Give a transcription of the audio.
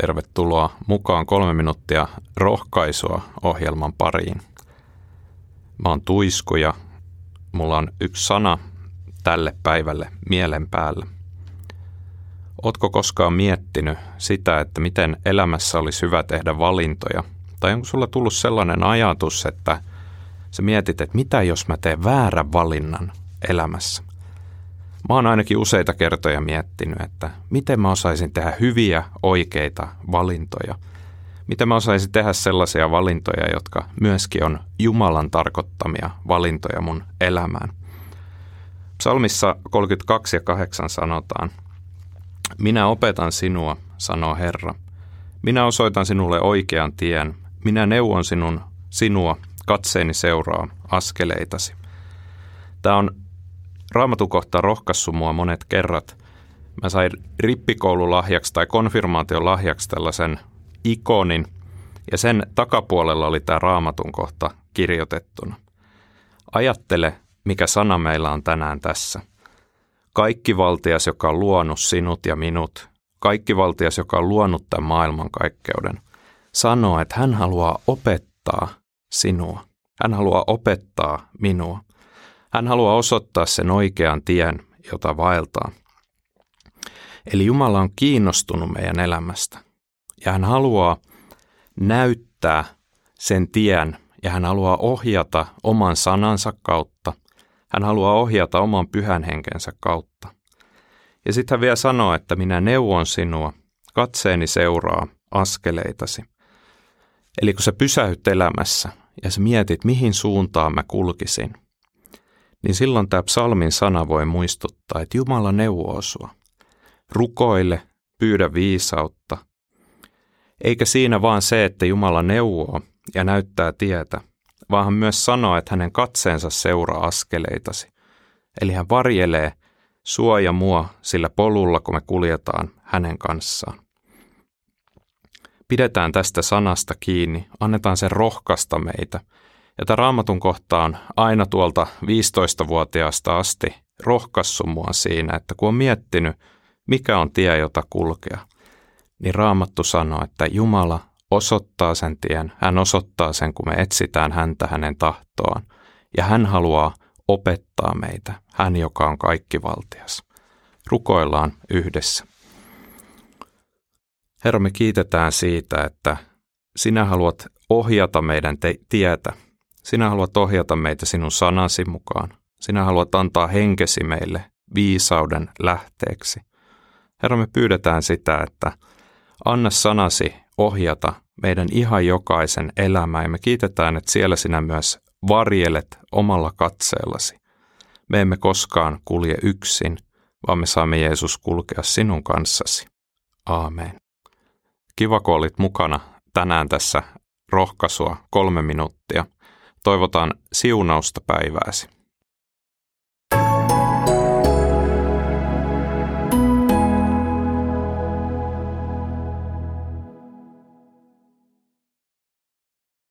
Tervetuloa mukaan kolme minuuttia rohkaisua ohjelman pariin. Mä oon Tuisku ja mulla on yksi sana tälle päivälle mielen päällä. Ootko koskaan miettinyt sitä, että miten elämässä olisi hyvä tehdä valintoja? Tai onko sulla tullut sellainen ajatus, että sä mietit, että mitä jos mä teen väärän valinnan elämässä? Mä oon ainakin useita kertoja miettinyt, että miten mä osaisin tehdä hyviä, oikeita valintoja. Miten mä osaisin tehdä sellaisia valintoja, jotka myöskin on Jumalan tarkoittamia valintoja mun elämään. Psalmissa 32 ja 8 sanotaan, Minä opetan sinua, sanoo Herra. Minä osoitan sinulle oikean tien. Minä neuvon sinun, sinua, katseeni seuraa askeleitasi. Tämä on raamatukohta rohkaissut mua monet kerrat. Mä sain rippikoululahjaksi tai konfirmaation lahjaksi tällaisen ikonin, ja sen takapuolella oli tämä raamatun kohta kirjoitettuna. Ajattele, mikä sana meillä on tänään tässä. Kaikki valtias, joka on luonut sinut ja minut, kaikki valtias, joka on luonut tämän maailmankaikkeuden, sanoo, että hän haluaa opettaa sinua. Hän haluaa opettaa minua. Hän haluaa osoittaa sen oikean tien, jota vaeltaa. Eli Jumala on kiinnostunut meidän elämästä. Ja hän haluaa näyttää sen tien ja hän haluaa ohjata oman sanansa kautta. Hän haluaa ohjata oman pyhän henkensä kautta. Ja sitten hän vielä sanoo, että minä neuvon sinua, katseeni seuraa askeleitasi. Eli kun sä pysähyt elämässä ja sä mietit, mihin suuntaan mä kulkisin – niin silloin tämä psalmin sana voi muistuttaa, että Jumala neuvoo sua. Rukoile, pyydä viisautta. Eikä siinä vaan se, että Jumala neuvoo ja näyttää tietä, vaan hän myös sanoo, että hänen katseensa seuraa askeleitasi. Eli hän varjelee sua ja mua sillä polulla, kun me kuljetaan hänen kanssaan. Pidetään tästä sanasta kiinni, annetaan sen rohkaista meitä – ja tämä raamatun kohta on aina tuolta 15-vuotiaasta asti rohkassu mua siinä, että kun on miettinyt, mikä on tie, jota kulkea, niin raamattu sanoo, että Jumala osoittaa sen tien. Hän osoittaa sen, kun me etsitään häntä hänen tahtoaan. Ja hän haluaa opettaa meitä, hän joka on kaikkivaltias. Rukoillaan yhdessä. Herra, me kiitetään siitä, että sinä haluat ohjata meidän te- tietä – sinä haluat ohjata meitä sinun sanasi mukaan. Sinä haluat antaa henkesi meille viisauden lähteeksi. Herra, me pyydetään sitä, että anna sanasi ohjata meidän ihan jokaisen elämää ja me kiitetään, että siellä sinä myös varjelet omalla katseellasi. Me emme koskaan kulje yksin, vaan me saamme Jeesus kulkea sinun kanssasi. Aamen. Kiva, kun olit mukana tänään tässä rohkaisua kolme minuuttia. Toivotaan siunausta päivääsi.